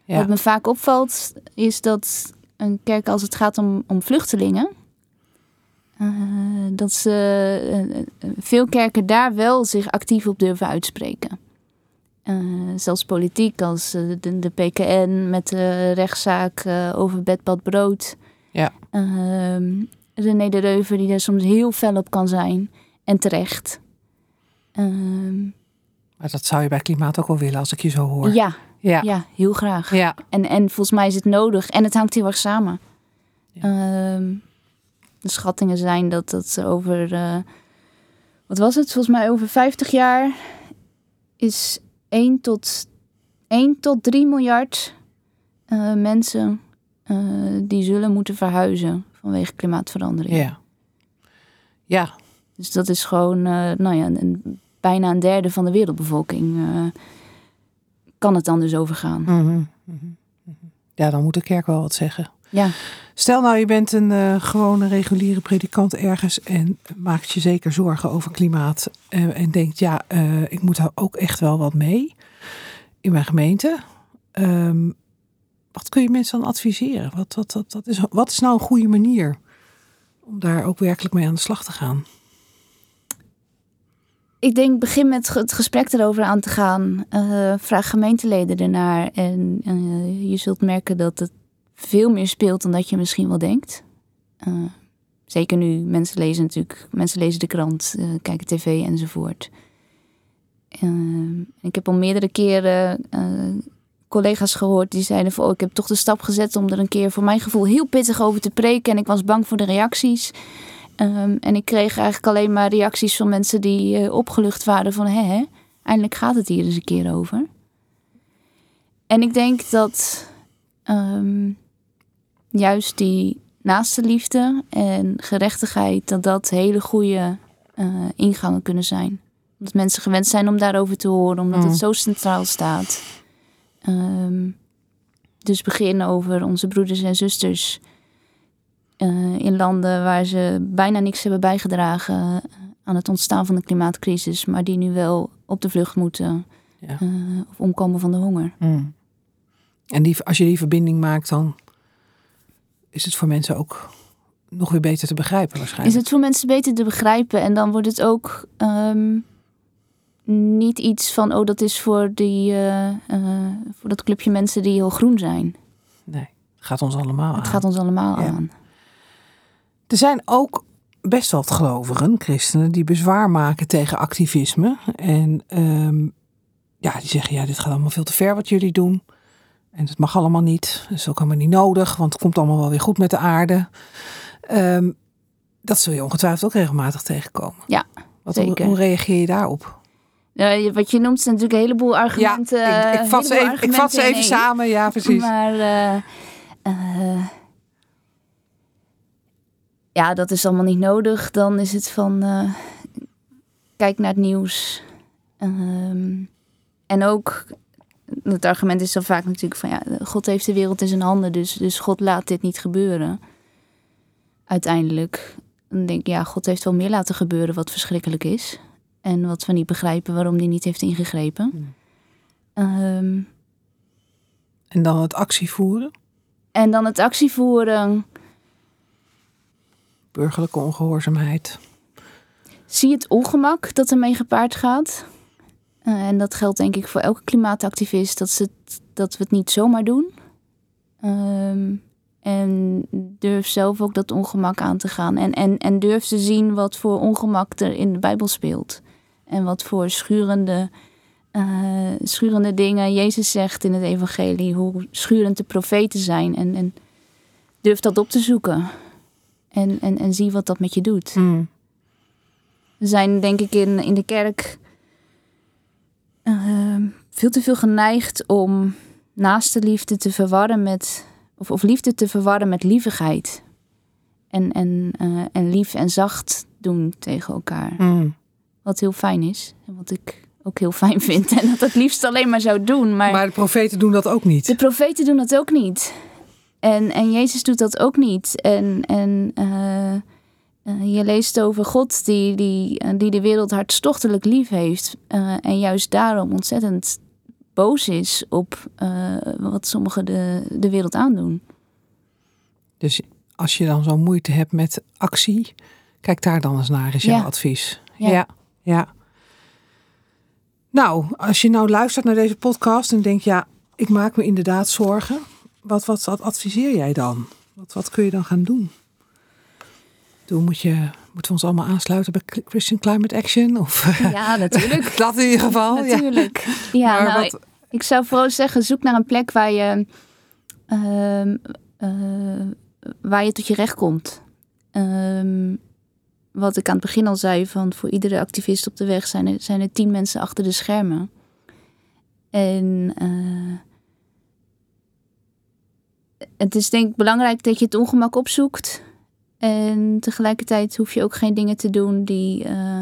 [SPEAKER 1] Ja.
[SPEAKER 2] wat me vaak opvalt is dat een kerk als het gaat om, om vluchtelingen, eh, dat ze eh, eh, veel kerken daar wel zich actief op durven uitspreken. Zelfs politiek als de, de PKN met de rechtszaak over bedbad brood.
[SPEAKER 1] Ja.
[SPEAKER 2] Ehm, René de Reuver die daar soms heel fel op kan zijn en terecht. Ehm,
[SPEAKER 1] Maar dat zou je bij klimaat ook wel willen als ik je zo hoor.
[SPEAKER 2] ja,
[SPEAKER 1] Ja.
[SPEAKER 2] ja, heel graag.
[SPEAKER 1] Ja.
[SPEAKER 2] En, en volgens mij is het nodig. En het hangt heel erg samen.
[SPEAKER 1] Ja.
[SPEAKER 2] Ehm, de schattingen zijn dat dat over... eh, wat was het? Volgens mij over 50 jaar is 1 tot, 1 tot 3 miljard eh, mensen... eh, die zullen moeten verhuizen vanwege klimaatverandering.
[SPEAKER 1] Ja. Ja.
[SPEAKER 2] Dus dat is gewoon, eh, nou ja, een, bijna een derde van de wereldbevolking... eh, kan het dan dus overgaan.
[SPEAKER 1] Mhm. Ja, dan moet de kerk wel wat zeggen.
[SPEAKER 2] Ja.
[SPEAKER 1] Stel nou, je bent een eh, gewone reguliere predikant ergens en maakt je zeker zorgen over klimaat. eh, en denkt, ja, ik moet daar ook echt wel wat mee in mijn gemeente. Ehm, wat kun je mensen dan adviseren? Wat, wat, wat, wat, is, wat is nou een goede manier om daar ook werkelijk mee aan de slag te gaan?
[SPEAKER 2] Ik denk, begin met het gesprek erover aan te gaan. Uh, vraag gemeenteleden ernaar. En uh, je zult merken dat het veel meer speelt dan dat je misschien wel denkt. Uh, zeker nu, mensen lezen natuurlijk, mensen lezen de krant, kijken tv enzovoort. ik heb al meerdere keren collega's gehoord die zeiden van... Oh, ik heb toch de stap gezet om er een keer voor mijn gevoel heel pittig over te preken. En ik was bang voor de reacties. Um, en ik kreeg eigenlijk alleen maar reacties van mensen die uh, opgelucht waren van... Hé, hè, eindelijk gaat het hier eens een keer over. En ik denk dat um, juist die naaste liefde en gerechtigheid... dat dat hele goede uh, ingangen kunnen zijn. Omdat mensen gewend zijn om daarover te horen, omdat mm. het zo centraal staat... Um, dus beginnen over onze broeders en zusters uh, in landen waar ze bijna niks hebben bijgedragen eh, aan het ontstaan van de klimaatcrisis, maar die nu wel op de vlucht moeten ja. uh, of omkomen van de honger.
[SPEAKER 1] Mm. En die, als je die verbinding maakt, dan is het voor mensen ook nog weer beter te begrijpen waarschijnlijk.
[SPEAKER 2] Is het voor mensen beter te begrijpen en dan wordt het ook um, niet iets van, oh, dat is voor, die, uh, voor dat clubje mensen die heel groen zijn.
[SPEAKER 1] Nee, het gaat ons allemaal
[SPEAKER 2] het
[SPEAKER 1] aan.
[SPEAKER 2] Het gaat ons allemaal ja. aan.
[SPEAKER 1] Er zijn ook best wel gelovigen, christenen, die bezwaar maken tegen activisme. En um, ja, die zeggen, ja, dit gaat allemaal veel te ver wat jullie doen. En het mag allemaal niet. Dat is ook helemaal niet nodig, want het komt allemaal wel weer goed met de aarde. Um, dat zul je ongetwijfeld ook regelmatig tegenkomen.
[SPEAKER 2] Ja,
[SPEAKER 1] wat,
[SPEAKER 2] zeker.
[SPEAKER 1] Hoe, hoe reageer je daarop?
[SPEAKER 2] Uh, wat je noemt zijn natuurlijk een heleboel argumenten.
[SPEAKER 1] Ja, ik, ik, vat, ze even, ik vat ze even samen, ja precies.
[SPEAKER 2] Maar uh, uh, ja, dat is allemaal niet nodig. Dan is het van, kijk naar het nieuws. Um, en ook, het argument is dan vaak natuurlijk van, ja, God heeft de wereld in zijn handen, dus, dus God laat dit niet gebeuren. Uiteindelijk. Dan denk ik, ja, God heeft wel meer laten gebeuren wat verschrikkelijk is. En wat we niet begrijpen waarom die niet heeft ingegrepen. Um,
[SPEAKER 1] en dan het actievoeren?
[SPEAKER 2] En dan het actievoeren.
[SPEAKER 1] Burgerlijke ongehoorzaamheid.
[SPEAKER 2] Zie het ongemak dat ermee gepaard gaat. Uh, en dat geldt denk ik voor elke klimaatactivist. Dat, ze dat we het niet zomaar doen. Um, en durf zelf ook dat ongemak aan te gaan. En, en, en durf te zien wat voor ongemak er in de Bijbel speelt. En wat voor schurende, uh, schurende dingen Jezus zegt in het evangelie. Hoe schurend de profeten zijn. En, en durf dat op te zoeken. En, en, en zie wat dat met je doet.
[SPEAKER 1] Mm.
[SPEAKER 2] We zijn denk ik in, in de kerk uh, veel te veel geneigd om naaste liefde te verwarren met... Of, of liefde te verwarren met lievigheid. En, en, uh, en lief en zacht doen tegen elkaar.
[SPEAKER 1] Mm.
[SPEAKER 2] Wat heel fijn is. En wat ik ook heel fijn vind. En dat het liefst alleen maar zou doen. Maar,
[SPEAKER 1] maar de profeten doen dat ook niet.
[SPEAKER 2] De profeten doen dat ook niet. En, en Jezus doet dat ook niet. En, en uh, uh, je leest over God die, die, uh, die de wereld hartstochtelijk lief heeft. en juist daarom ontzettend boos is op wat sommigen de, de wereld aandoen.
[SPEAKER 1] Dus als je dan zo moeite hebt met actie, kijk daar dan eens naar, is jouw
[SPEAKER 2] Ja.
[SPEAKER 1] advies.
[SPEAKER 2] Ja.
[SPEAKER 1] ja. Ja. Nou, als je nou luistert naar deze podcast en denkt, ja, ik maak me inderdaad zorgen. Wat, wat, wat adviseer jij dan? Wat, wat kun je dan gaan doen? Toen moet je, moeten we ons allemaal aansluiten bij Christian Climate Action? Of
[SPEAKER 2] Ja, natuurlijk.
[SPEAKER 1] dat in ieder geval.
[SPEAKER 2] Natuurlijk. Ja,
[SPEAKER 1] Maar
[SPEAKER 2] nou,
[SPEAKER 1] wat-
[SPEAKER 2] ik, ik zou vooral zeggen, zoek naar een plek waar je, ehm, eh, waar je tot je recht komt. Ehm, wat ik aan het begin al zei, van voor iedere activist op de weg zijn er, zijn er tien mensen achter de schermen. En eh, het is denk ik belangrijk dat je het ongemak opzoekt. En tegelijkertijd hoef je ook geen dingen te doen die, eh,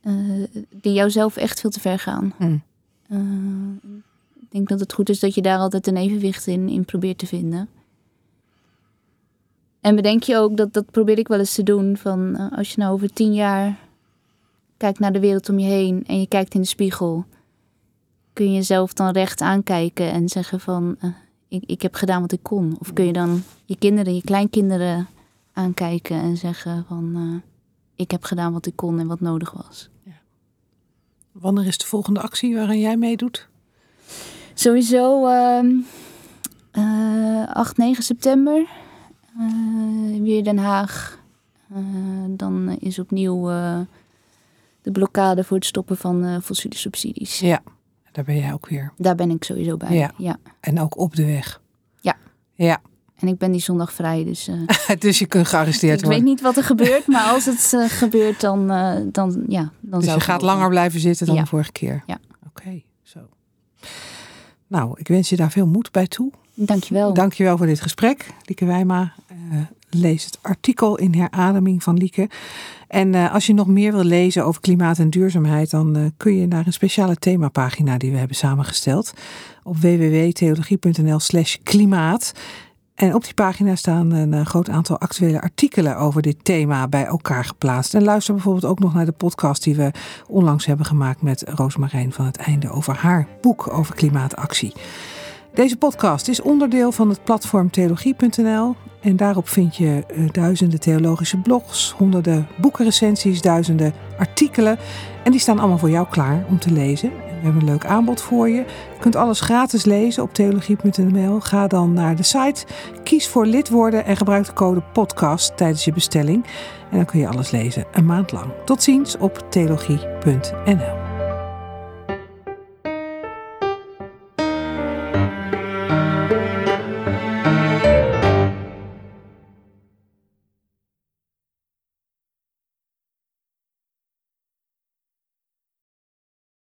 [SPEAKER 2] eh, die jou zelf echt veel te ver gaan.
[SPEAKER 1] Hm.
[SPEAKER 2] Eh, ik denk dat het goed is dat je daar altijd een evenwicht in, in probeert te vinden. En bedenk je ook, dat, dat probeer ik wel eens te doen, van als je nou over tien jaar kijkt naar de wereld om je heen en je kijkt in de spiegel, kun je jezelf dan recht aankijken en zeggen van, ik, ik heb gedaan wat ik kon? Of kun je dan je kinderen, je kleinkinderen aankijken en zeggen van eh, ik heb gedaan wat ik kon en wat nodig was.
[SPEAKER 1] Wanneer is de volgende actie waaraan jij meedoet?
[SPEAKER 2] Sowieso uh, 8, 9 september. Uh, weer Den Haag. Uh, dan is opnieuw uh, de blokkade voor het stoppen van fossiele subsidies.
[SPEAKER 1] Ja, daar ben jij ook weer.
[SPEAKER 2] Daar ben ik sowieso bij.
[SPEAKER 1] Ja.
[SPEAKER 2] ja.
[SPEAKER 1] En ook op de weg.
[SPEAKER 2] Ja.
[SPEAKER 1] Ja.
[SPEAKER 2] En ik ben die zondag vrij, dus...
[SPEAKER 1] dus je kunt gearresteerd
[SPEAKER 2] ik
[SPEAKER 1] worden.
[SPEAKER 2] Ik weet niet wat er gebeurt, maar als het gebeurt, dan, dan, ja, dan
[SPEAKER 1] dus
[SPEAKER 2] zou
[SPEAKER 1] je gaat langer blijven zitten dan
[SPEAKER 2] ja.
[SPEAKER 1] de vorige keer?
[SPEAKER 2] Ja.
[SPEAKER 1] Oké, zo. Nou, ik wens je daar veel moed bij toe.
[SPEAKER 2] Dankjewel.
[SPEAKER 1] Dankjewel voor dit gesprek, Lieke Wijma. Uh, lees het artikel in herademing van Lieke. En uh, als je nog meer wil lezen over klimaat en duurzaamheid, dan uh, kun je naar een speciale themapagina die we hebben samengesteld op www.theologie.nl/slash klimaat. En op die pagina staan een groot aantal actuele artikelen over dit thema bij elkaar geplaatst. En luister bijvoorbeeld ook nog naar de podcast die we onlangs hebben gemaakt met Roosmarijn van het Einde over haar boek over klimaatactie. Deze podcast is onderdeel van het platform theologie.nl en daarop vind je uh, duizenden theologische blogs, honderden boekenrecensies, duizenden artikelen. En die staan allemaal voor jou klaar om te lezen. We hebben een leuk aanbod voor je. Je kunt alles gratis lezen op theologie.nl. Ga dan naar de site, kies voor lid worden en gebruik de code podcast tijdens je bestelling. En dan kun je alles lezen een maand lang. Tot ziens op theologie.nl.